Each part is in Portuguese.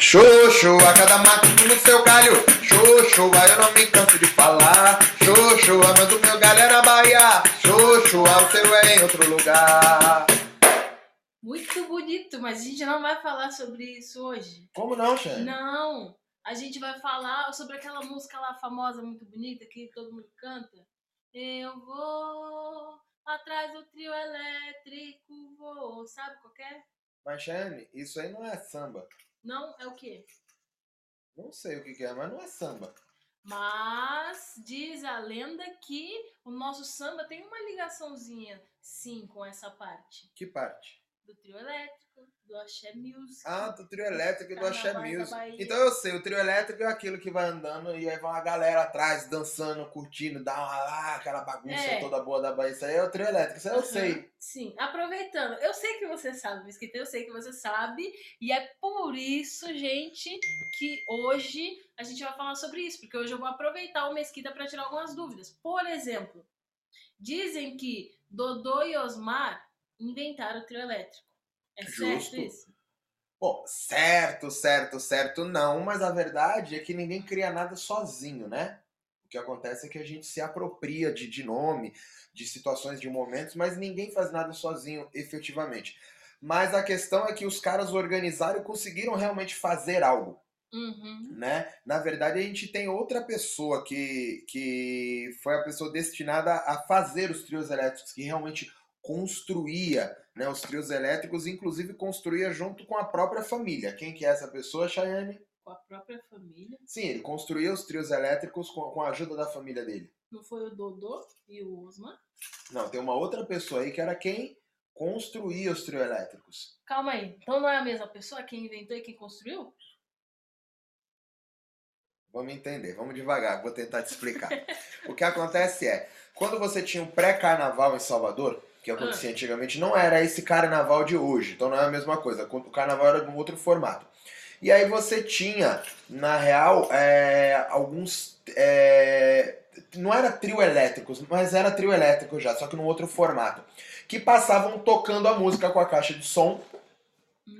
Xoxo, a cada mato no seu galho. Xoxo, aí eu não me canso de falar. Xoxo, a do meu galho é na Bahia. Xoxo, o seu é em outro lugar. Muito bonito, mas a gente não vai falar sobre isso hoje. Como não, Xane? Não, a gente vai falar sobre aquela música lá famosa, muito bonita, que todo mundo canta. Eu vou atrás do trio elétrico, vou. Sabe qual é? Mas, Xane, isso aí não é samba. Não, é o quê? Não sei o que, que é, mas não é samba. Mas diz a lenda que o nosso samba tem uma ligaçãozinha, sim, com essa parte. Que parte? Do trio elétrico, do Axé Music. Ah, do trio elétrico e do Axé Music. Então eu sei, o trio elétrico é aquilo que vai andando e aí vai uma galera atrás dançando, curtindo, dá uma, ah, aquela bagunça É. toda boa da Bahia. Isso aí é o trio elétrico, isso aí eu Aham. sei. Sim, aproveitando, eu sei que você sabe, Mesquita, eu sei que você sabe, e é por isso, gente, que hoje a gente vai falar sobre isso, porque hoje eu vou aproveitar o Mesquita para tirar algumas dúvidas. Por exemplo, dizem que Dodô e Osmar inventaram o trio elétrico. É Justo. certo isso? Bom, certo, certo, certo, não, mas a verdade é que ninguém cria nada sozinho, né? O que acontece é que a gente se apropria de, de nome, de situações, de momentos, mas ninguém faz nada sozinho, efetivamente. Mas a questão é que os caras organizaram e conseguiram realmente fazer algo, Uhum. né? Na verdade, a gente tem outra pessoa que, que foi a pessoa destinada a fazer os trios elétricos, que realmente construía né, os trios elétricos, inclusive construía junto com a própria família. Quem que é essa pessoa, Chayane? Com a própria família. Sim, ele construía os trios elétricos com, com a ajuda da família dele. Não foi o Dodô e o Osmar? Não, tem uma outra pessoa aí que era quem construía os trios elétricos. Calma aí, então não é a mesma pessoa quem inventou e quem construiu? Vamos entender, vamos devagar, vou tentar te explicar. o que acontece é, quando você tinha um pré-carnaval em Salvador, que acontecia antigamente, não era esse carnaval de hoje, então não é a mesma coisa, o carnaval era de um outro formato. E aí você tinha, na real, é, alguns. é, não era trio elétricos, mas era trio elétrico já, só que num outro formato. Que passavam tocando a música com a caixa de som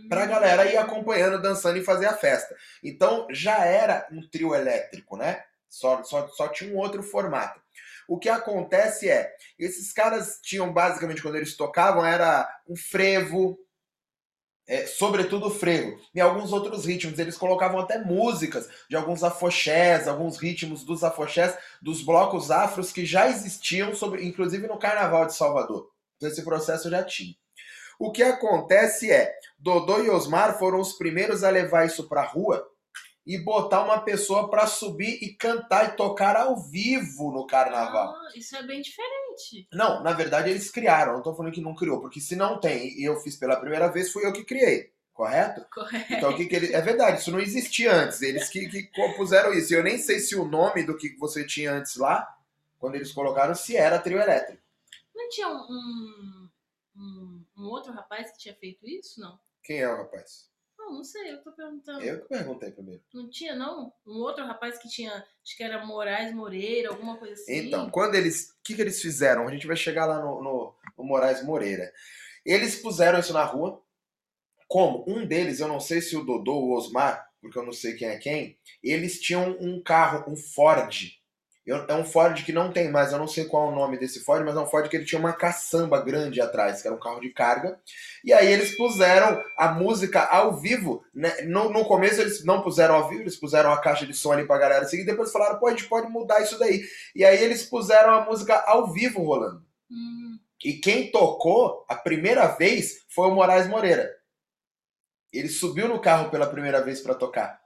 pra galera ir acompanhando, dançando e fazer a festa. Então já era um trio elétrico, né? Só, só, só tinha um outro formato. O que acontece é, esses caras tinham basicamente, quando eles tocavam, era um frevo, é, sobretudo frevo, e alguns outros ritmos. Eles colocavam até músicas de alguns afoxés, alguns ritmos dos afoxés, dos blocos afros que já existiam, sobre, inclusive no Carnaval de Salvador. Então esse processo já tinha. O que acontece é, Dodô e Osmar foram os primeiros a levar isso pra rua e botar uma pessoa pra subir e cantar e tocar ao vivo no carnaval. Ah, isso é bem diferente. Não, na verdade eles criaram, não tô falando que não criou, porque se não tem e eu fiz pela primeira vez, fui eu que criei, correto? Correto. Então o que, que ele. É verdade, isso não existia antes, eles que, que compuseram isso. E eu nem sei se o nome do que você tinha antes lá, quando eles colocaram, se era trio elétrico. Não tinha um, um- um outro rapaz que tinha feito isso? Não. Quem é o rapaz? Não, não sei, eu tô perguntando. Eu que perguntei primeiro. Não tinha, não? Um outro rapaz que tinha, acho que era Moraes Moreira, alguma coisa assim. Então, quando eles. O que, que eles fizeram? A gente vai chegar lá no, no, no Moraes Moreira. Eles puseram isso na rua. Como? Um deles, eu não sei se o Dodô ou o Osmar, porque eu não sei quem é quem, eles tinham um carro, um Ford. Eu- é um Ford que não tem mais, eu não sei qual é o nome desse Ford, mas é um Ford que ele tinha uma caçamba grande atrás, que era um carro de carga. E aí eles puseram a música ao vivo. Né? No, no começo eles não puseram ao vivo, eles puseram a caixa de som ali pra galera seguir, depois falaram, pô, a gente pode mudar isso daí. E aí eles puseram a música ao vivo rolando. Hum, E quem tocou a primeira vez foi o Moraes Moreira. Ele subiu no carro pela primeira vez pra tocar.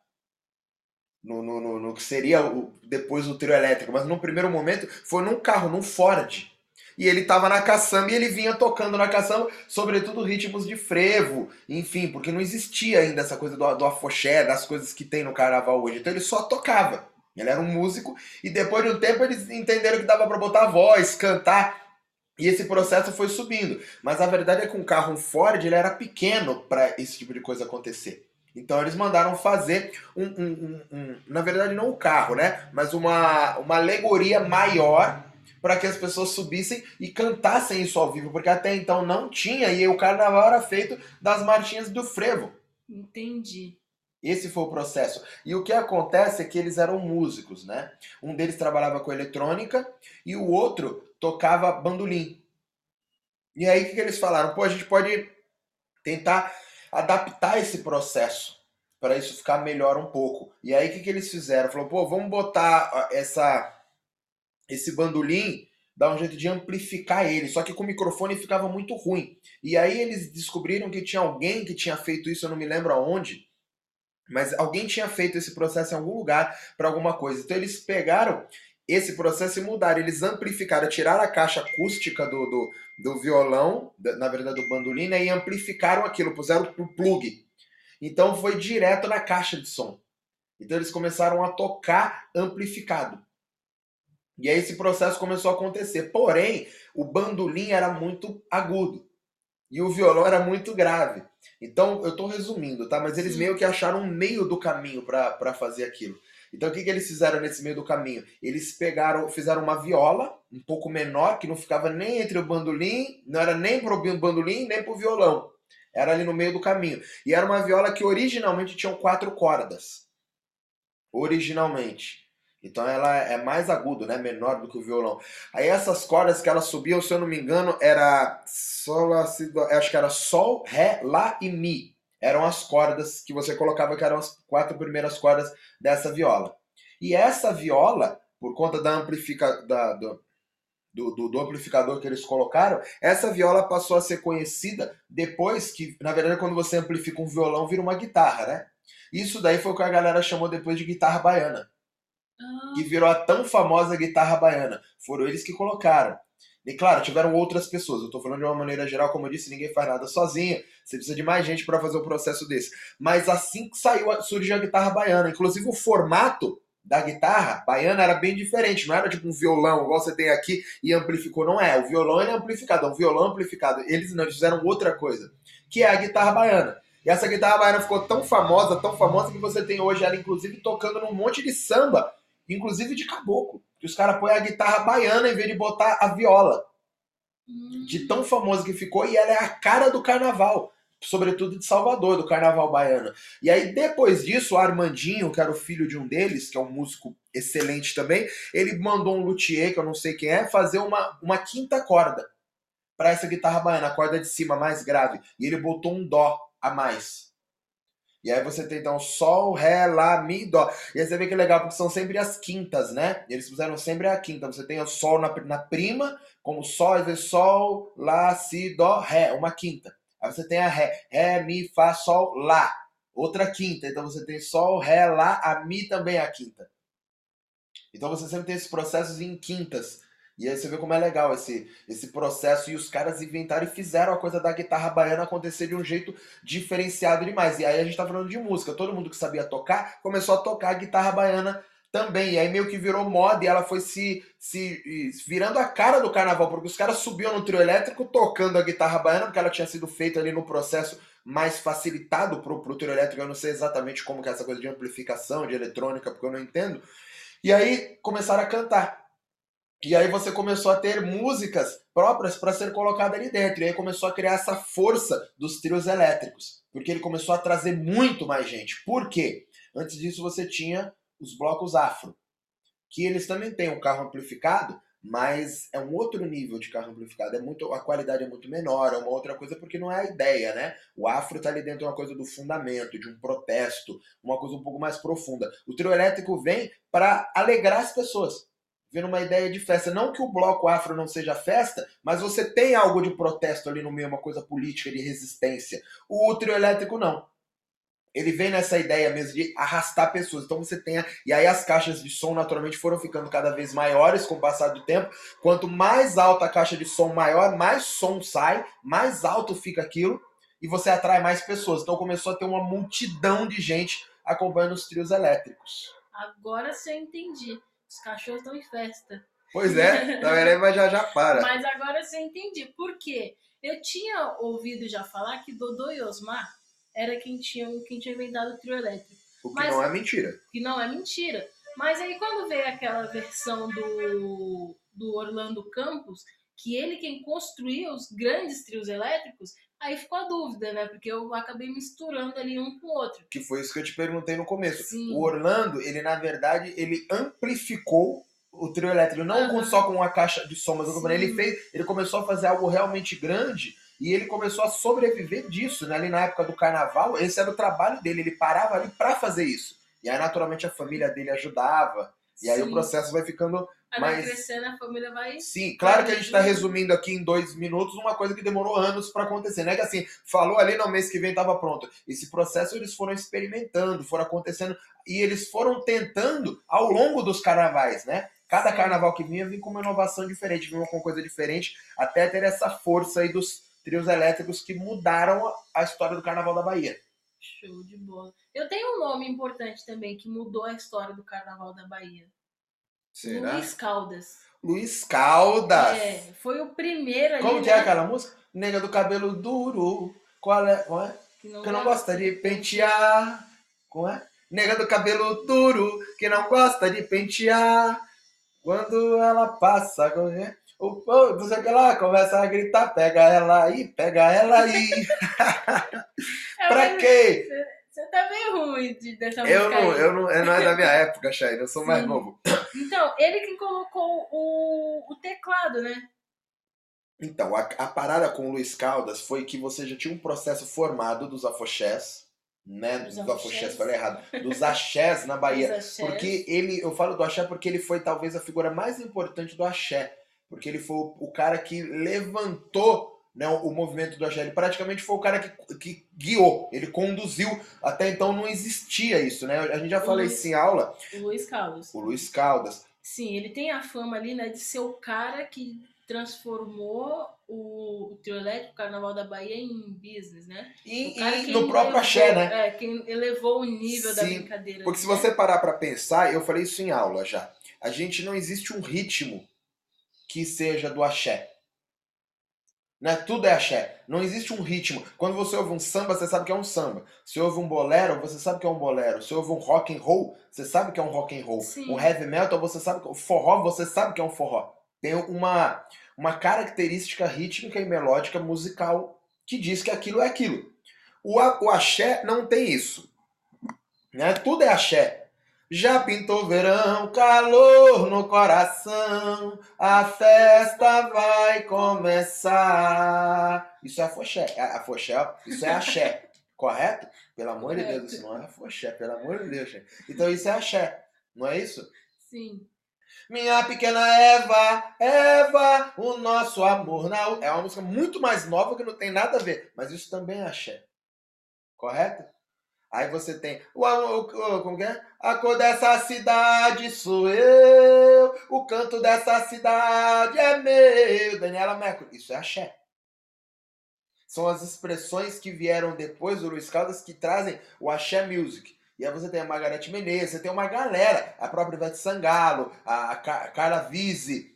No, no, no- no que seria o- depois o trio elétrico. Mas no primeiro momento foi num carro, num Ford. E ele tava na caçamba e ele vinha tocando na caçamba, sobretudo ritmos de frevo, enfim, porque não existia ainda essa coisa do, do afoxé, das coisas que tem no carnaval hoje. Então ele só tocava. Ele era um músico e depois de um tempo eles entenderam que dava pra botar voz, cantar. E esse processo foi subindo. Mas a verdade é que um carro um Ford ele era pequeno para esse tipo de coisa acontecer. Então eles mandaram fazer um, um- um- um- na verdade não o carro, né? Mas uma, uma alegoria maior para que as pessoas subissem e cantassem isso ao vivo, porque até então não tinha e o carnaval era feito das marchinhas do frevo. entendi. Esse foi o processo. E o que acontece é que eles eram músicos, né? Um deles trabalhava com eletrônica e o outro tocava bandolim. E aí o que, que eles falaram? Pô, a gente pode tentar adaptar esse processo para isso ficar melhor um pouco. E aí o que, que eles fizeram? Falou, pô, vamos botar essa esse bandolim, dar um jeito de amplificar ele, só que com o microfone ficava muito ruim. E aí eles descobriram que tinha alguém que tinha feito isso, eu não me lembro aonde, mas alguém tinha feito esse processo em algum lugar para alguma coisa. Então eles pegaram esse processo e mudaram. Eles amplificaram, tiraram a caixa acústica do, do, do violão, na verdade do bandolim, né, e amplificaram aquilo, puseram o plug. Então foi direto na caixa de som. Então eles começaram a tocar amplificado. E aí esse processo começou a acontecer. Porém, o bandolim era muito agudo e o violão era muito grave. Então, eu estou resumindo, tá? Mas eles meio que acharam um meio do caminho para fazer aquilo. Então, o que, que eles fizeram nesse meio do caminho? Eles pegaram, fizeram uma viola um pouco menor, que não ficava nem entre o bandolim, não era nem pro bandolim, nem pro violão. Era ali no meio do caminho. E era uma viola que originalmente tinha quatro cordas. Originalmente. Então ela é mais agudo, né? Menor do que o violão. Aí essas cordas que ela subia, se eu não me engano, era sol, acho que era sol, ré, lá e mi. Eram as cordas que você colocava que eram as quatro primeiras cordas dessa viola. E essa viola, por conta da amplifica, da, do, do, do, amplificador que eles colocaram, essa viola passou a ser conhecida depois que, na verdade, quando você amplifica um violão, vira uma guitarra, né? Isso daí foi o que a galera chamou depois de guitarra baiana ah. que virou a tão famosa guitarra baiana. Foram eles que colocaram. E claro, tiveram outras pessoas. Eu estou falando de uma maneira geral, como eu disse, ninguém faz nada sozinho. Você precisa de mais gente para fazer o processo desse. Mas assim que saiu, surgiu a guitarra baiana. Inclusive o formato da guitarra baiana era bem diferente. Não era tipo um violão, igual você tem aqui e amplificou. Não é. O violão é amplificado, é um violão amplificado. Eles não, eles fizeram outra coisa, que é a guitarra baiana. E essa guitarra baiana ficou tão famosa, tão famosa, que você tem hoje ela, inclusive, tocando num monte de samba inclusive de caboclo. Que os caras põem a guitarra baiana em vez de botar a viola. Hum. De tão famosa que ficou, e ela é a cara do carnaval. Sobretudo de Salvador, do carnaval baiano. E aí, depois disso, o Armandinho, que era o filho de um deles, que é um músico excelente também, ele mandou um luthier, que eu não sei quem é, fazer uma, uma quinta corda para essa guitarra baiana, a corda de cima mais grave. E ele botou um dó a mais. E aí você tem então Sol, Ré, Lá, Mi, Dó. E aí você vê que é legal, porque são sempre as quintas, né? Eles fizeram sempre a quinta. Você tem o Sol na, na prima, como Sol, às Sol, Lá, Si, Dó, Ré, uma quinta. Aí você tem a Ré, Ré, Mi, Fá, Sol, Lá. Outra quinta. Então você tem Sol, Ré, Lá, a Mi também é a quinta. Então você sempre tem esses processos em quintas. E aí você vê como é legal esse, esse processo. E os caras inventaram e fizeram a coisa da guitarra baiana acontecer de um jeito diferenciado demais. E aí a gente tá falando de música. Todo mundo que sabia tocar começou a tocar a guitarra baiana também. E aí meio que virou moda e ela foi se, se virando a cara do carnaval, porque os caras subiam no trio elétrico tocando a guitarra baiana, porque ela tinha sido feita ali no processo mais facilitado pro, pro trio elétrico. Eu não sei exatamente como que é essa coisa de amplificação, de eletrônica, porque eu não entendo. E aí começaram a cantar. E aí você começou a ter músicas próprias para ser colocada ali dentro. E aí começou a criar essa força dos trios elétricos. Porque ele começou a trazer muito mais gente. Por quê? Antes disso você tinha os blocos afro. Que eles também têm um carro amplificado, mas é um outro nível de carro amplificado. É muito, a qualidade é muito menor, é uma outra coisa, porque não é a ideia, né? O afro está ali dentro de uma coisa do fundamento, de um protesto, uma coisa um pouco mais profunda. O trio elétrico vem para alegrar as pessoas vendo uma ideia de festa. Não que o bloco afro não seja festa, mas você tem algo de protesto ali no meio, uma coisa política, de resistência. O trio elétrico não. Ele vem nessa ideia mesmo de arrastar pessoas. Então você tem. A... E aí as caixas de som naturalmente foram ficando cada vez maiores com o passar do tempo. Quanto mais alta a caixa de som maior, mais som sai, mais alto fica aquilo. E você atrai mais pessoas. Então começou a ter uma multidão de gente acompanhando os trios elétricos. Agora sim eu entendi. Os cachorros estão em festa. Pois é, na verdade, mas já já para. Mas agora você entendi. Por quê? Eu tinha ouvido já falar que Dodô e Osmar era quem tinha, quem tinha inventado o trio elétrico. O que mas, não é mentira. Que não é mentira. Mas aí quando veio aquela versão do, do Orlando Campos, que ele quem construía os grandes trios elétricos, aí ficou a dúvida, né? Porque eu acabei misturando ali um com o outro. Que foi isso que eu te perguntei no começo. Sim. O Orlando, ele na verdade, ele amplificou o trio elétrico, não Aham. só com uma caixa de somas, ele fez, ele começou a fazer algo realmente grande e ele começou a sobreviver disso, né? Ali na época do carnaval, esse era o trabalho dele, ele parava ali pra fazer isso. E aí naturalmente a família dele ajudava, e aí o processo vai ficando Aí vai mas- crescendo, a família vai. Sim, claro que a gente está resumindo aqui em dois minutos uma coisa que demorou anos para acontecer. Não é que assim, falou ali no mês que vem estava pronto. Esse processo eles foram experimentando, foram acontecendo e eles foram tentando ao longo dos carnavais, né? Cada Sim. carnaval que vinha vinha com uma inovação diferente, vinha com coisa diferente, até ter essa força aí dos trios elétricos que mudaram a história do carnaval da Bahia. Show de bola. Eu tenho um nome importante também que mudou a história do Carnaval da Bahia. Luiz Caldas. Luiz Caldas. É, foi o primeiro ali. Como que né, é aquela música? Nega do cabelo duro. Qual é? Qual é? Que não, que não gosta de pentear. Como é? Nega do cabelo duro, que não gosta de pentear. Quando ela passa, como é? o povo, não sei o que lá, começa a gritar, pega ela aí, pega ela aí. É, pra quê? Você tá meio ruim de, dessa Eu música não, aí. eu não, eu não é da minha época, Chay, eu sou mais Sim. novo. Então, ele que colocou o, o teclado, né? Então, a, a parada com o Luiz Caldas foi que você já tinha um processo formado dos afoxés, né? Dos Dos, afoxés. falei errado. Dos axés na Bahia. Axés. Porque ele, eu falo do axé porque ele foi talvez a figura mais importante do axé. Porque ele foi o, o cara que levantou né, o, movimento do axé. Ele praticamente foi o cara que, que guiou, ele conduziu. Até então não existia isso, né? A gente já falou isso em aula. O Luiz Caldas. O Luiz Caldas. Sim, ele tem a fama ali, né, de ser o cara que transformou o, o trio elétrico, o Carnaval da Bahia, em business, né? E, e no próprio elevou- axé, né? É, quem elevou o nível da Sim, brincadeira. Porque se né? você parar pra pensar, eu falei isso em aula já. A gente não existe um ritmo que seja do axé. Né? Tudo é axé. Não existe um ritmo. Quando você ouve um samba, você sabe que é um samba. Se ouve um bolero, você sabe que é um bolero. Se ouve um rock and roll, você sabe que é um rock and roll. Sim. Um heavy metal, você sabe que forró, você sabe que é um forró. Tem uma uma característica rítmica e melódica musical que diz que aquilo é aquilo. O, o axé não tem isso. Né? Tudo é axé. Já pintou verão, calor no coração, a festa vai começar. Isso é afoxé. É afoxé, ó. isso é axé. Correto? Pelo amor de Deus, Correto. isso não é afoxé, pelo amor de Deus. gente. Então isso é axé, não é isso? Sim. Minha pequena Eva, Eva, o nosso amor na u- É uma música muito mais nova que não tem nada a ver, mas isso também é axé. Correto? Aí você tem como é? A cor dessa cidade sou eu, o canto dessa cidade é meu. Daniela Mercury, isso é axé. São as expressões que vieram depois do Luiz Caldas que trazem o axé music. E aí você tem a Margarete Menezes, você tem uma galera, a própria Ivete Sangalo, a, a Ca- Carla Vise.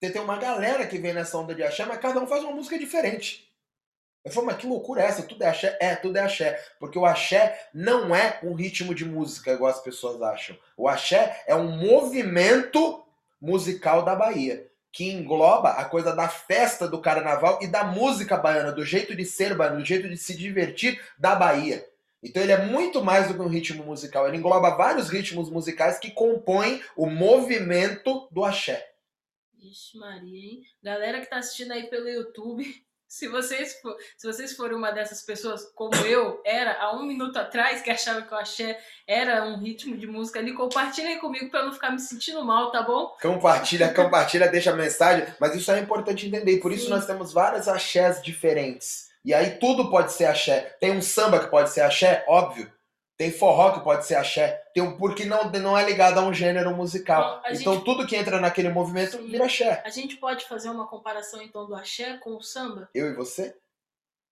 Você tem uma galera que vem nessa onda de axé, mas cada um faz uma música diferente. Eu falo, mas que loucura é essa? Tudo é axé? É, tudo é axé. Porque o axé não é um ritmo de música, igual as pessoas acham. O axé é um movimento musical da Bahia, que engloba a coisa da festa do carnaval e da música baiana, do jeito de ser baiano, do jeito de se divertir da Bahia. Então ele é muito mais do que um ritmo musical, ele engloba vários ritmos musicais que compõem o movimento do axé. Ixi, Maria, hein? Galera que tá assistindo aí pelo YouTube, se vocês, for, se vocês forem uma dessas pessoas, como eu era há um minuto atrás, que achava que o axé era um ritmo de música ali, compartilhem comigo eu não ficar me sentindo mal, tá bom? Compartilha, compartilha, deixa a mensagem, mas isso é importante entender, e por isso Sim. nós temos vários axés diferentes. E aí tudo pode ser axé. Tem um samba que pode ser axé, óbvio. Tem forró que pode ser axé. Tem um, porque não, não é ligado a um gênero musical. A então gente- tudo que entra naquele movimento Sim. vira axé. A gente pode fazer uma comparação então do axé com o samba? Eu e você?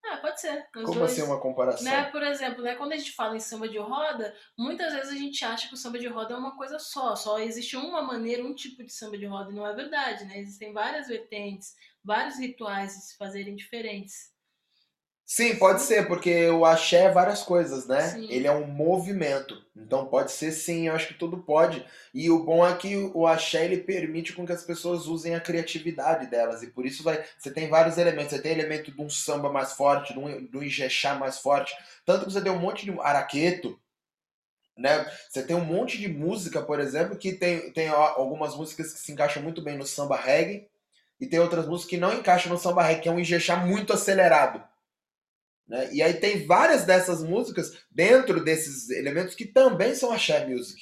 Ah, pode ser. Nós Como dois. assim uma comparação? Né, por exemplo, né, quando a gente fala em samba de roda, muitas vezes a gente acha que o samba de roda é uma coisa só, só existe uma maneira, um tipo de samba de roda, e não é verdade, né? Existem várias vertentes, vários rituais de se fazerem diferentes. Sim, pode ser, porque o axé é várias coisas, né? Sim. Ele é um movimento. Então pode ser sim, eu acho que tudo pode. E o bom é que o axé ele permite com que as pessoas usem a criatividade delas. E por isso vai. Você tem vários elementos. Você tem elemento de um samba mais forte, de um, de um ijexá mais forte. Tanto que você tem um monte de araqueto. Né? Você tem um monte de música, por exemplo, que tem, tem algumas músicas que se encaixam muito bem no samba reggae. E tem outras músicas que não encaixam no samba reggae, que é um ijexá muito acelerado. Né? E aí tem várias dessas músicas dentro desses elementos que também são axé music,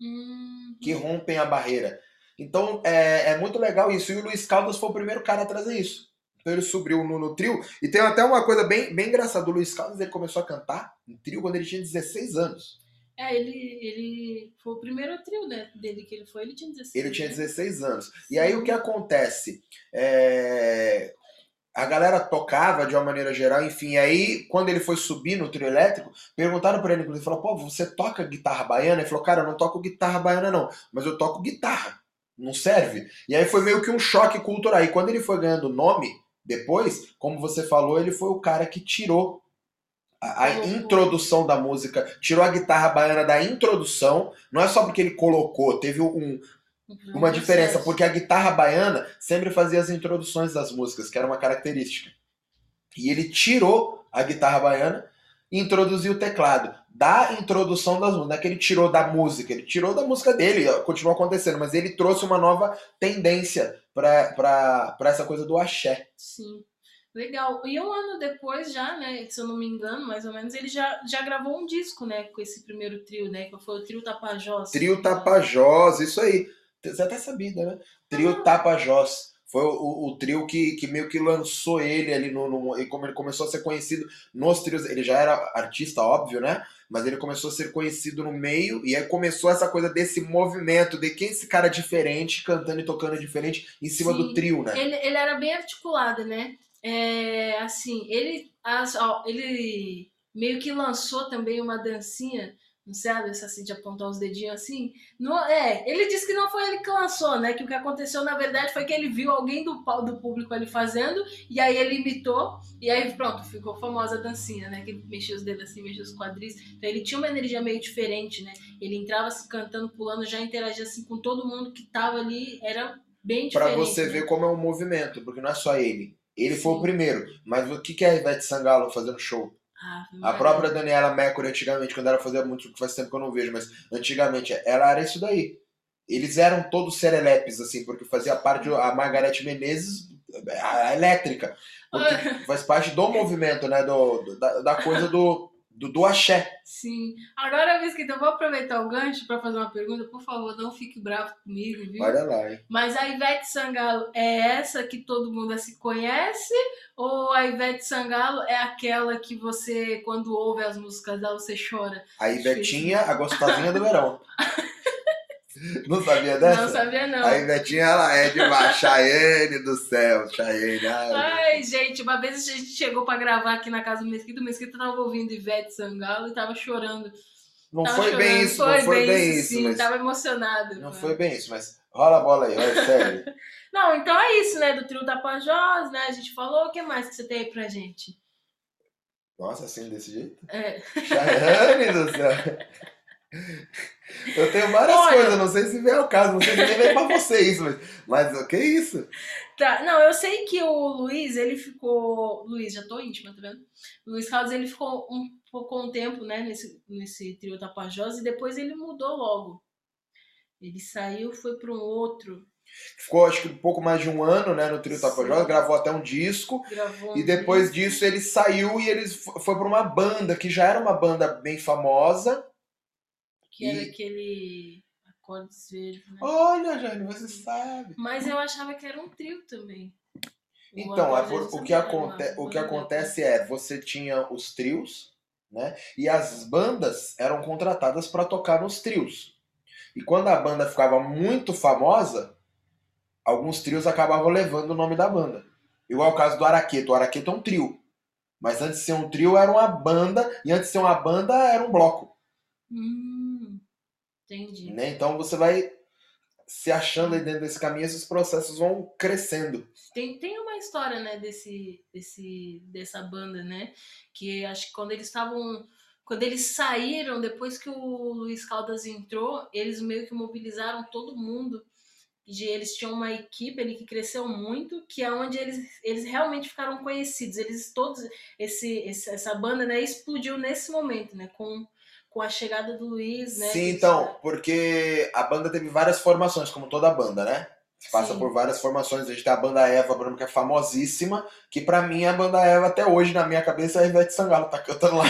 Hum, que rompem a barreira. Então é, é muito legal isso. E o Luiz Caldas foi o primeiro cara a trazer isso. Então ele subiu no, no trio. E tem até uma coisa bem, bem engraçada. O Luiz Caldas ele começou a cantar em trio quando ele tinha 16 anos. É, ele, ele foi o primeiro trio né, dele que ele foi, ele tinha 16 Ele tinha né? 16 anos. E aí o que acontece? É, a galera tocava de uma maneira geral, enfim. Aí, quando ele foi subir no trio elétrico, perguntaram pra ele, ele falou, pô, você toca guitarra baiana? Ele falou, cara, eu não toco guitarra baiana, não, mas eu toco guitarra. Não serve? E aí foi meio que um choque cultural. E quando ele foi ganhando nome, depois, como você falou, ele foi o cara que tirou a, a introdução da música, tirou a guitarra baiana da introdução. Não é só porque ele colocou, teve um, uma diferença, porque a guitarra baiana sempre fazia as introduções das músicas, que era uma característica. E ele tirou a guitarra baiana e introduziu o teclado. Da introdução das músicas, não é que ele tirou da música, ele tirou da música dele, continuou acontecendo, mas ele trouxe uma nova tendência para essa coisa do axé. Sim. Legal. E um ano depois já, né, se eu não me engano, mais ou menos, ele já, já gravou um disco, né, com esse primeiro trio, né, que foi o Trio Tapajós. Trio Tapajós, isso aí. Você até sabia, né? Trio. Tapajós. Foi o, o, o, trio que, que meio que lançou ele ali no, no. E como ele começou a ser conhecido nos trios. Ele já era artista, óbvio, né? Mas ele começou a ser conhecido no meio. E aí começou essa coisa desse movimento de quem esse cara diferente, cantando e tocando diferente em cima Sim. do trio, né? Ele, ele era bem articulado, né? É, assim, ele, as, ó, ele meio que lançou também uma dancinha não sabe, assim, de apontar os dedinhos assim. Não, é, ele disse que não foi ele que lançou, né? Que o que aconteceu, na verdade, foi que ele viu alguém do, do público ali fazendo, e aí ele imitou, e aí pronto, ficou famosa a dancinha, né? Que ele mexia os dedos assim, mexia os quadris. Então ele tinha uma energia meio diferente, né? Ele entrava assim, cantando, pulando, já interagia assim com todo mundo que tava ali, era bem diferente. Pra você né? ver como é um movimento, porque não é só ele. Ele Sim. foi o primeiro. Mas o que, que é a Ivete Sangalo fazendo show? Ah, a própria Daniela Mercury, antigamente, quando ela fazia muito, faz tempo que eu não vejo, mas antigamente ela era isso daí. Eles eram todos serelepes, assim, porque fazia parte a Margarete Menezes, a elétrica. Porque faz parte do movimento, né? Do, da, da coisa do, do, do axé. Sim. Agora, Mesquita, eu vou aproveitar o gancho para fazer uma pergunta. Por favor, não fique bravo comigo, viu? Olha lá, hein? Mas a Ivete Sangalo é essa que todo mundo se conhece? Ou a Ivete Sangalo é aquela que você, quando ouve as músicas dela, você chora? A Ivetinha, a gostosinha do verão. Não sabia dessa? Não sabia, não. A Ivetinha, ela é de uma Chayenne do céu, Chayenne. Ai, Ai, gente, uma vez a gente chegou pra gravar aqui na casa do Mesquita, o Mesquita tava ouvindo Ivete Sangalo e tava chorando. Não tava foi chorando. bem isso, foi não foi bem, bem isso, sim, mas... tava emocionado. Não foi bem isso, mas rola a bola aí, olha, sério. Não, então é isso, né? Do trio Tapajós, né? A gente falou. O que mais que você tem aí pra gente? Nossa, assim, desse jeito? É. Chayane do céu. Eu tenho várias Olha. coisas, não sei se vem ao caso, não sei se vem pra você isso, mas, mas o que é isso? Tá, não, eu sei que o Luiz, ele ficou. Luiz, já tô íntima, tá vendo? O Luiz Carlos, ele ficou um pouco um tempo, né, nesse, nesse trio Tapajós e depois ele mudou logo. Ele saiu, foi para um outro. Ficou acho que um pouco mais de um ano, né, no Trio. Tapajós, gravou até um disco, Gravou e um depois disco. disso ele saiu e ele foi pra uma banda, que já era uma banda bem famosa. Que era e- aquele. Acordes verdes, né? Olha, Jane, você sabe. Mas eu achava que era um trio também. Então, é por- o que, era aconte, o que acontece é, você tinha os trios, né? E as bandas eram contratadas para tocar nos trios. E quando a banda ficava muito famosa, alguns trios acabavam levando o nome da banda. Igual o caso do Araqueto. O Araqueto é um trio. Mas antes de ser um trio, era uma banda, e antes de ser uma banda, era um bloco. Hum, entendi. Né? Então você vai. se achando aí dentro desse caminho, esses processos vão crescendo. Tem, tem uma história, né, desse, desse, dessa banda, né? Que acho que quando eles estavam. Quando eles saíram, depois que o Luiz Caldas entrou, eles meio que mobilizaram todo mundo. De, eles tinham uma equipe ali que cresceu muito, que é onde eles, eles realmente ficaram conhecidos. Eles todos, esse, esse essa banda, né, explodiu nesse momento, né? Com com a chegada do Luiz, né? Sim, então, porque a banda teve várias formações, como toda banda, né? Passa Sim. por várias formações. A gente tem a banda Eva, exemplo, que é famosíssima, que pra mim a banda Eva até hoje, na minha cabeça, é a Ivete Sangalo, tá cantando lá.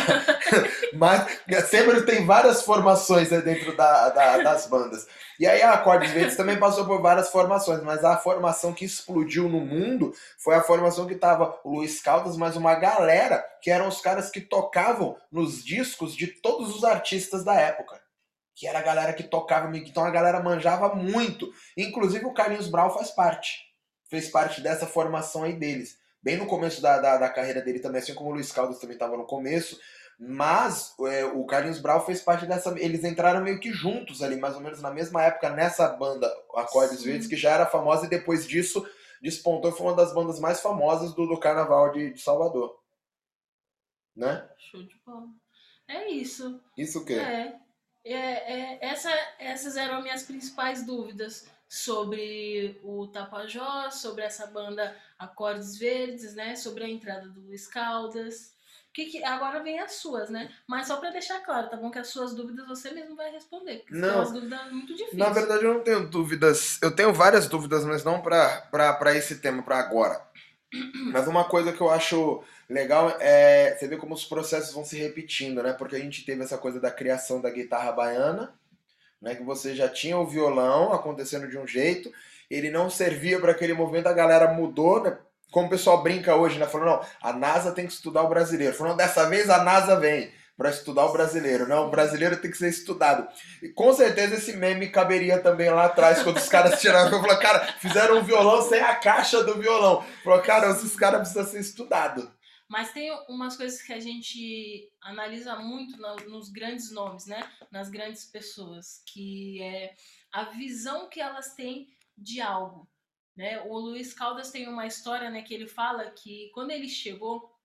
Mas sempre tem várias formações né, dentro da, da, das bandas. E aí a Acordes Verdes também passou por várias formações, mas a formação que explodiu no mundo foi a formação que tava o Luiz Caldas, mais uma galera que eram os caras que tocavam nos discos de todos os artistas da época que era a galera que tocava, então a galera manjava muito. Inclusive o Carlinhos Brau faz parte. Fez parte dessa formação aí deles. Bem no começo da, da, da carreira dele também, assim como o Luiz Caldas também estava no começo. Mas é, o Carlinhos Brau fez parte dessa. Eles entraram meio que juntos ali, mais ou menos na mesma época, nessa banda Acordes Sim. Verdes, que já era famosa e depois disso despontou. Foi uma das bandas mais famosas do, do Carnaval de, de Salvador. Né? Show de bola. É isso. Isso o quê? É. É, é, essa, essas eram minhas principais dúvidas sobre o Tapajós, sobre essa banda Acordes Verdes, né? Sobre a entrada do Luiz Caldas. Que, que, agora vem as suas, né? Mas só para deixar claro, tá bom? Que as suas dúvidas você mesmo vai responder. Porque não, são as dúvidas muito difíceis. Na verdade, eu não tenho dúvidas. Eu tenho várias dúvidas, mas não para esse tema, para agora. Mas uma coisa que eu acho legal é você ver como os processos vão se repetindo, né? Porque a gente teve essa coisa da criação da guitarra baiana, né? Que você já tinha o violão acontecendo de um jeito, ele não servia para aquele movimento, a galera mudou, né? Como o pessoal brinca hoje, né? Falando, não, a NASA tem que estudar o brasileiro. Falando, dessa vez a NASA vem para estudar o brasileiro. Não, o brasileiro tem que ser estudado. E com certeza esse meme caberia também lá atrás, quando os caras tiraram. Eu falei, cara, fizeram um violão sem a caixa do violão. Falou, cara, esses caras precisam ser estudados. Mas tem umas coisas que a gente analisa muito nos grandes nomes, né? Nas grandes pessoas, que é a visão que elas têm de algo. Né? O Luiz Caldas tem uma história né, que ele fala que quando ele chegou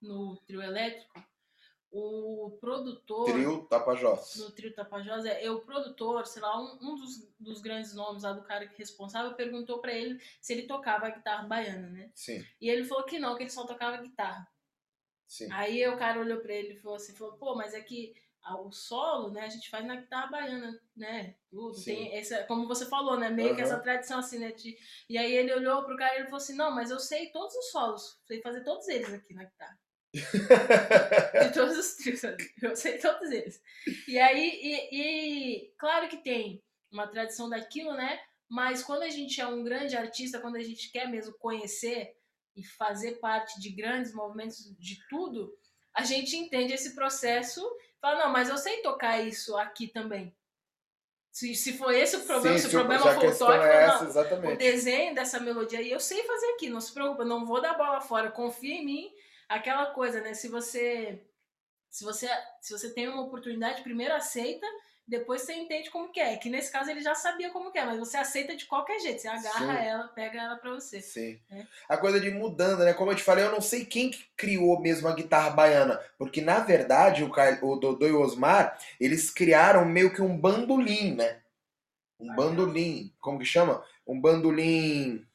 no trio elétrico, o produtor. Trio Tapajós. No Trio Tapajós, é, é o produtor, sei lá, um, um dos, dos grandes nomes lá do cara que é responsável perguntou para ele se ele tocava a guitarra baiana, né? Sim. E ele falou que não, que ele só tocava guitarra. Sim. Aí o cara olhou para ele e falou assim: falou, pô, mas é que o solo, né, a gente faz na guitarra baiana, né? Tudo. Sim. Tem essa, como você falou, né? Meio uhum. que essa tradição assim, né? De, e aí ele olhou pro cara e ele falou assim: não, mas eu sei todos os solos, sei fazer todos eles aqui na guitarra. de todos os trios, eu sei todos eles. E aí, e, e, claro que tem uma tradição daquilo, né? Mas quando a gente é um grande artista, quando a gente quer mesmo conhecer e fazer parte de grandes movimentos de tudo, a gente entende esse processo fala, não, mas eu sei tocar isso aqui também. Se, se for esse o problema, Sim, se, o problema for o toque, é essa, não, o desenho dessa melodia aí eu sei fazer aqui, não se preocupa, não vou dar bola fora, confia em mim aquela coisa, né? Se você se você se você tem uma oportunidade, primeiro aceita, depois você entende como que é. Que nesse caso ele já sabia como que é, mas você aceita de qualquer jeito. Você agarra Sim. ela, pega ela pra você. Sim. É. A coisa de mudando, né? Como eu te falei, eu não sei quem que criou mesmo a guitarra baiana. Porque, na verdade, o, o Dodô e o Osmar, eles criaram meio que um bandolim, né? Um bandolim. Como que chama? Um bandolim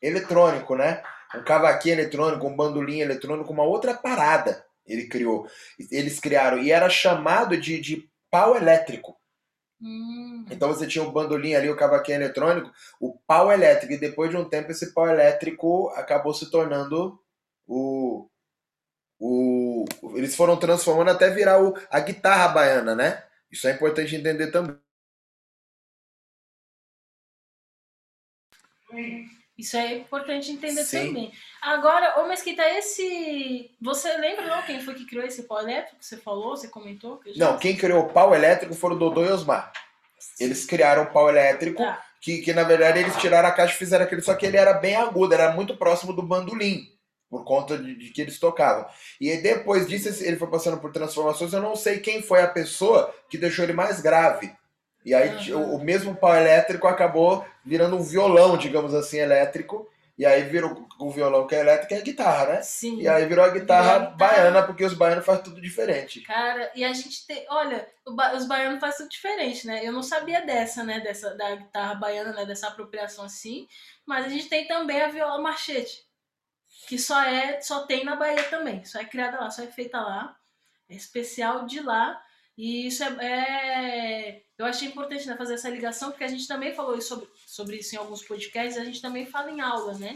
eletrônico, né? Um cavaquinho eletrônico, um bandolim eletrônico, uma outra parada ele criou. Eles criaram. E era chamado de, de pau elétrico. Hum. Então você tinha o bandolim ali, o cavaquinho eletrônico, o pau elétrico. E depois de um tempo esse pau elétrico acabou se tornando o. o eles foram transformando até virar o, a guitarra baiana, né? Isso é importante entender também. Isso é importante entender Sim. também. Agora, ô Mesquita, esse. Você lembra não quem foi que criou esse pau elétrico que você falou, você comentou? Que não, quem criou o pau elétrico foram o Dodô e Osmar. Eles criaram o pau elétrico, tá. que, que na verdade eles tiraram a caixa e fizeram aquele, só que ele era bem agudo, era muito próximo do bandolim, por conta de, de que eles tocavam. E depois disso ele foi passando por transformações, eu não sei quem foi a pessoa que deixou ele mais grave. E aí Aham. o, o mesmo pau elétrico acabou virando um violão, digamos assim, elétrico. E aí virou o violão que é elétrico é a guitarra, né? Sim. E aí virou a guitarra Virou a guitarra. baiana, porque os baianos fazem tudo diferente. Cara, e a gente tem. Olha, ba- os baianos fazem tudo diferente, né? Eu não sabia dessa, né? Dessa, da guitarra baiana, né? Dessa apropriação assim. Mas a gente tem também a viola machete. Que só é. Só tem na Bahia também. Só é criada lá, só é feita lá. É especial de lá. E isso é. é- eu achei importante né, fazer essa ligação, porque a gente também falou sobre, sobre isso em alguns podcasts, a gente também fala em aula, né?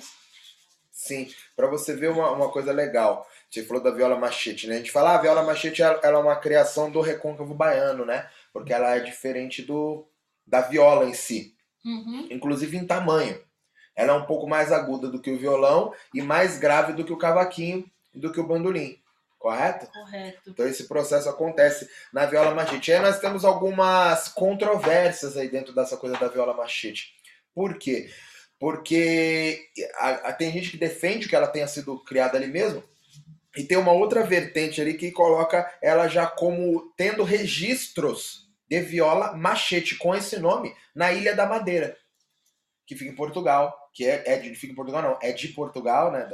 Sim, pra você ver uma, uma coisa legal. Você falou da viola machete, né? A gente fala, ah, a viola machete ela ela é uma criação do recôncavo baiano, né? Porque ela é diferente do da viola em si, Uhum. inclusive em tamanho. Ela é um pouco mais aguda do que o violão e mais grave do que o cavaquinho e do que o bandolim, correto? Correto. Então esse processo acontece na viola machete. E aí nós temos algumas controvérsias aí dentro dessa coisa da viola machete. Por quê? Porque a- a- tem gente que defende que ela tenha sido criada ali mesmo, e tem uma outra vertente ali que coloca ela já como tendo registros de viola machete com esse nome na Ilha da Madeira, que fica em Portugal, que é, é de, fica em Portugal não, é de Portugal, né?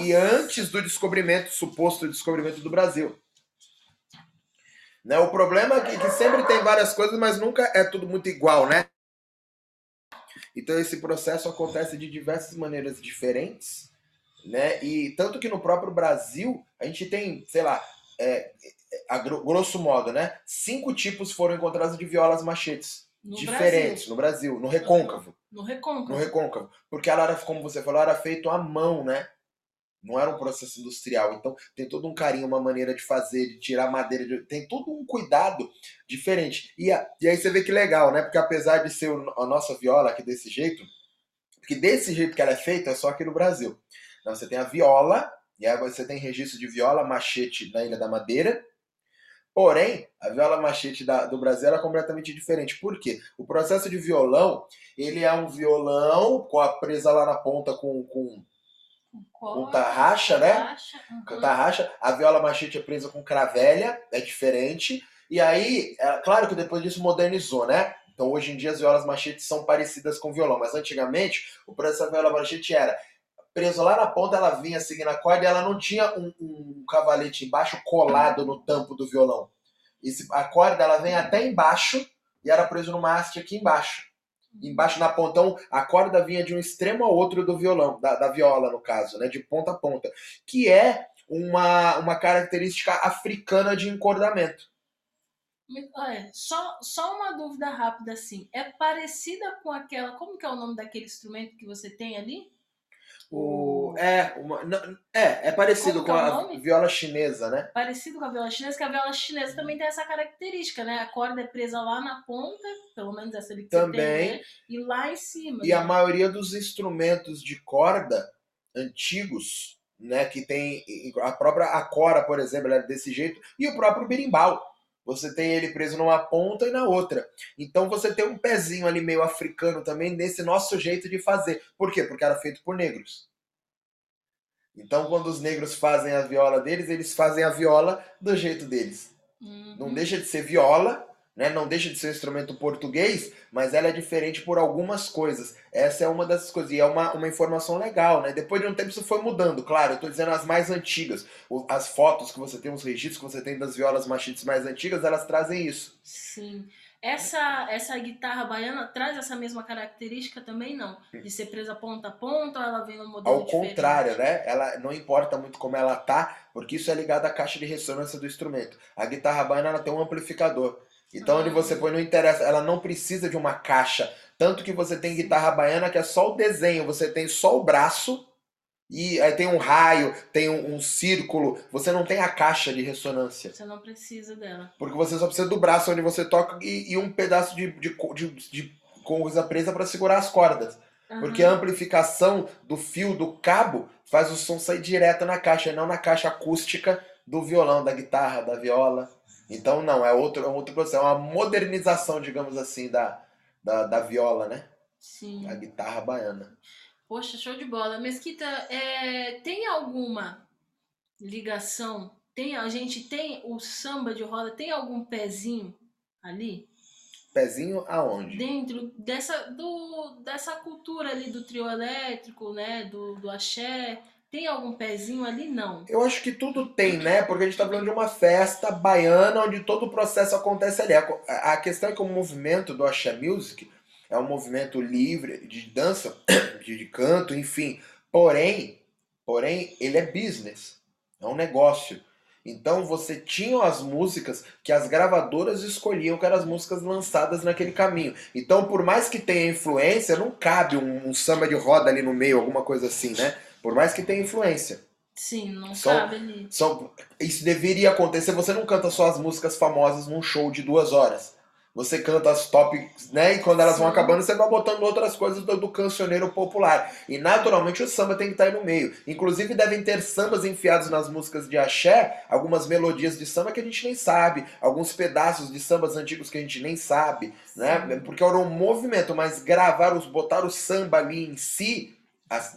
E, e antes do descobrimento, suposto descobrimento do Brasil. Né? O problema é que, que sempre tem várias coisas, mas nunca é tudo muito igual, né? Então esse processo acontece de diversas maneiras diferentes, né? E tanto que no próprio Brasil a gente tem, sei lá, é, a gro- grosso modo, né? Cinco tipos foram encontrados de violas machetes No diferentes Brasil, no Brasil, no recôncavo no recôncavo. no recôncavo. Porque ela era, como você falou, era feito à mão, né? Não era um processo industrial. Então tem todo um carinho, uma maneira de fazer, de tirar madeira, de- tem todo um cuidado diferente. E, a- e aí você vê que legal, né? Porque apesar de ser a nossa viola aqui desse jeito, porque desse jeito que ela é feita é só aqui no Brasil. Então você tem a viola, e aí você tem registro de viola machete na Ilha da Madeira. Porém, a viola machete da- do Brasil era completamente diferente. Por quê? O processo de violão, ele é um violão com a presa lá na ponta com, com, com tarraxa, né? Tarraxa, uhum. tarraxa. A viola machete é presa com cravelha, é diferente. E aí, é claro que depois disso modernizou, né? Então hoje em dia as violas machetes são parecidas com violão, mas antigamente o processo da viola machete era preso lá na ponta, ela vinha seguindo a corda e ela não tinha um, um cavalete embaixo colado no tampo do violão. Esse, a corda ela vem até embaixo e era preso numa haste aqui embaixo. Embaixo na ponta, então a corda vinha de um extremo ao outro do violão, da, da viola no caso, né? De ponta a ponta. Que é uma, uma característica africana de encordamento. Só, só uma dúvida rápida assim. É parecida com aquela. Como que é o nome daquele instrumento que você tem ali? O, é, uma, não, é, é parecido Como com é a nome? viola chinesa, né? Parecido com a viola chinesa, que a viola chinesa também tem essa característica, né? A corda é presa lá na ponta, pelo menos essa ali que Também. tem, né? E lá em cima. E a né? maioria dos instrumentos de corda antigos, né, que tem a própria acora, por exemplo, ela é desse jeito, e o próprio berimbau. Você tem ele preso numa ponta e na outra. Então você tem um pezinho ali meio africano também nesse nosso jeito de fazer. Por quê? Porque era feito por negros. Então quando os negros fazem a viola deles, eles fazem a viola do jeito deles. Uhum. Não deixa de ser viola, né? Não deixa de ser um instrumento português, mas ela é diferente por algumas coisas. Essa é uma dessas coisas. E é uma, uma informação legal, né? Depois de um tempo isso foi mudando, claro. Eu tô dizendo as mais antigas. As fotos que você tem, os registros que você tem das violas machetes mais antigas, elas trazem isso. Sim. Essa, essa guitarra baiana traz essa mesma característica também, não? De ser presa ponta a ponta ou ela vem no modelo Ao diferente? contrário, né? Ela não importa muito como ela tá, porque isso é ligado à caixa de ressonância do instrumento. A guitarra baiana ela tem um amplificador. Então, onde você põe, não interessa, ela não precisa de uma caixa. Tanto que você tem guitarra baiana que é só o desenho, você tem só o braço, e aí tem um raio, tem um, um círculo, você não tem a caixa de ressonância. Você não precisa dela. Porque você só precisa do braço onde você toca e, e um pedaço de, de, de, de coisa presa para segurar as cordas. Porque a amplificação do fio do cabo faz o som sair direto na caixa, e não na caixa acústica do violão, da guitarra, da viola. Então não, é outro, é outro processo, é uma modernização, digamos assim, da, da, da viola, né? Sim. A guitarra baiana. Poxa, show de bola. Mesquita, é, tem alguma ligação? Tem, a gente tem o samba de roda, tem algum pezinho ali? Pezinho aonde? Dentro dessa, do, dessa cultura ali do trio elétrico, né? Do, do axé. Tem algum pezinho ali? Não. Eu acho que tudo tem, né? Porque a gente tá falando de uma festa baiana onde todo o processo acontece ali. A, questão é que o movimento do Axé Music é um movimento livre de dança, de, de canto, enfim. Porém, porém, ele é business. É um negócio. Então você tinha as músicas que as gravadoras escolhiam, que eram as músicas lançadas naquele caminho. Então, por mais que tenha influência, não cabe um, um samba de roda ali no meio, alguma coisa assim, né? Por mais que tenha influência. Sim, não são, cabe ali. São, isso deveria acontecer. Você não canta só as músicas famosas num show de duas horas você canta as top, né? E quando elas Sim. vão acabando, você vai botando outras coisas do, do, cancioneiro popular. E naturalmente o samba tem que estar aí no meio. Inclusive devem ter sambas enfiados nas músicas de axé, algumas melodias de samba que a gente nem sabe, alguns pedaços de sambas antigos que a gente nem sabe, né? Sim. né? Porque era um movimento, mas gravar, os, botar o samba ali em si,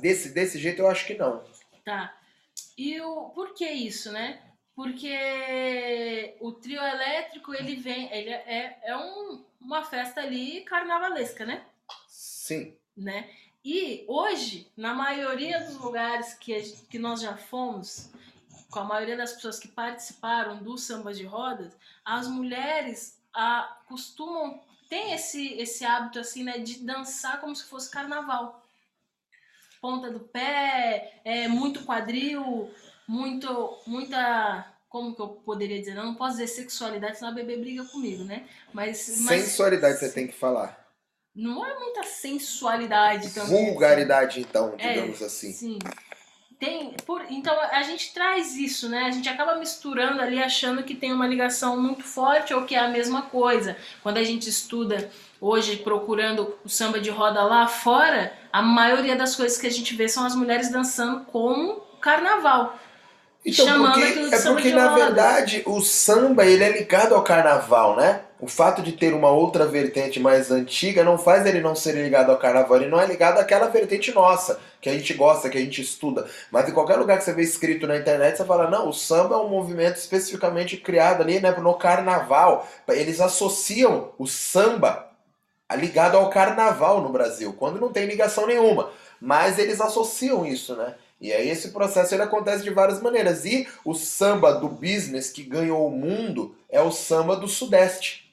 desse, desse jeito eu acho que não. Tá. E o, por que isso, né? porque o trio elétrico ele vem, ele é, é um, uma festa ali carnavalesca, né? Sim. Né? E hoje, na maioria dos lugares que, que nós já fomos, com a maioria das pessoas que participaram do samba de rodas, as mulheres a, costumam tem esse esse hábito assim, né, de dançar como se fosse carnaval. Ponta do pé, é muito quadril, muito, muita. Como que eu poderia dizer? Eu não posso dizer sexualidade, senão a bebê briga comigo, né? Mas. mas sensualidade você tem que falar. Não é muita sensualidade também. Vulgaridade, então, é, digamos é, assim. Sim. Tem, por, então a gente traz isso, né? A gente acaba misturando ali, achando que tem uma ligação muito forte ou que é a mesma coisa. Quando a gente estuda hoje procurando o samba de roda lá fora, a maioria das coisas que a gente vê são as mulheres dançando como carnaval. Então, porque, é porque na verdade o samba ele é ligado ao carnaval, né? O fato de ter uma outra vertente mais antiga não faz ele não ser ligado ao carnaval, ele não é ligado àquela vertente nossa, que a gente gosta, que a gente estuda. Mas em qualquer lugar que você vê escrito na internet, você fala, não, o samba é um movimento especificamente criado ali né, no carnaval. Eles associam o samba ligado ao carnaval no Brasil, quando não tem ligação nenhuma. Mas eles associam isso, né? E aí esse processo ele acontece de várias maneiras. E o samba do business que ganhou o mundo é o samba do Sudeste,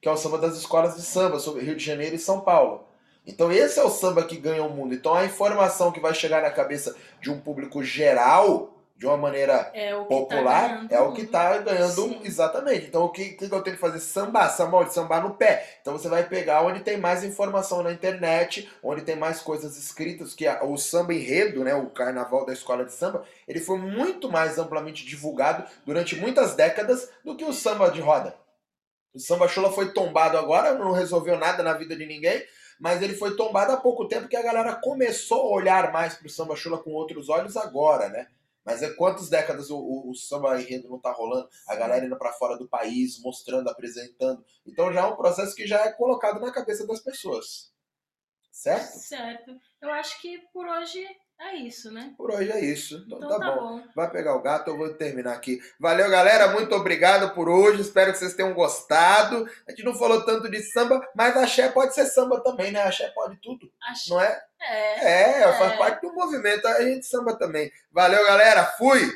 que é o samba das escolas de samba, sobre Rio de Janeiro e São Paulo. Então esse é o samba que ganha o mundo. Então a informação que vai chegar na cabeça de um público geral de uma maneira é tá popular, tá é o que está ganhando Sim. exatamente. Então o que, que eu tenho que fazer? Sambar, sambar, sambar no pé. Então você vai pegar onde tem mais informação na internet, onde tem mais coisas escritas, que a, o samba enredo, né, o carnaval da escola de samba, ele foi muito mais amplamente divulgado durante muitas décadas do que o samba de roda. O samba chula foi tombado agora, não resolveu nada na vida de ninguém, mas ele foi tombado há pouco tempo que a galera começou a olhar mais para o samba chula com outros olhos agora, né? Mas é quantas décadas o, o, o samba enredo não tá rolando? A galera indo para fora do país, mostrando, apresentando. Então já é um processo que já é colocado na cabeça das pessoas. Certo? Certo. Eu acho que por hoje é isso, né? Por hoje é isso. Então, então tá, tá bom. bom. Vai pegar o gato, eu vou terminar aqui. Valeu, galera. Muito obrigado por hoje. Espero que vocês tenham gostado. A gente não falou tanto de samba, mas axé pode ser samba também, né? Axé pode tudo. Axé. Não é? É. É, faz é. parte do movimento. A gente samba também. Valeu, galera. Fui!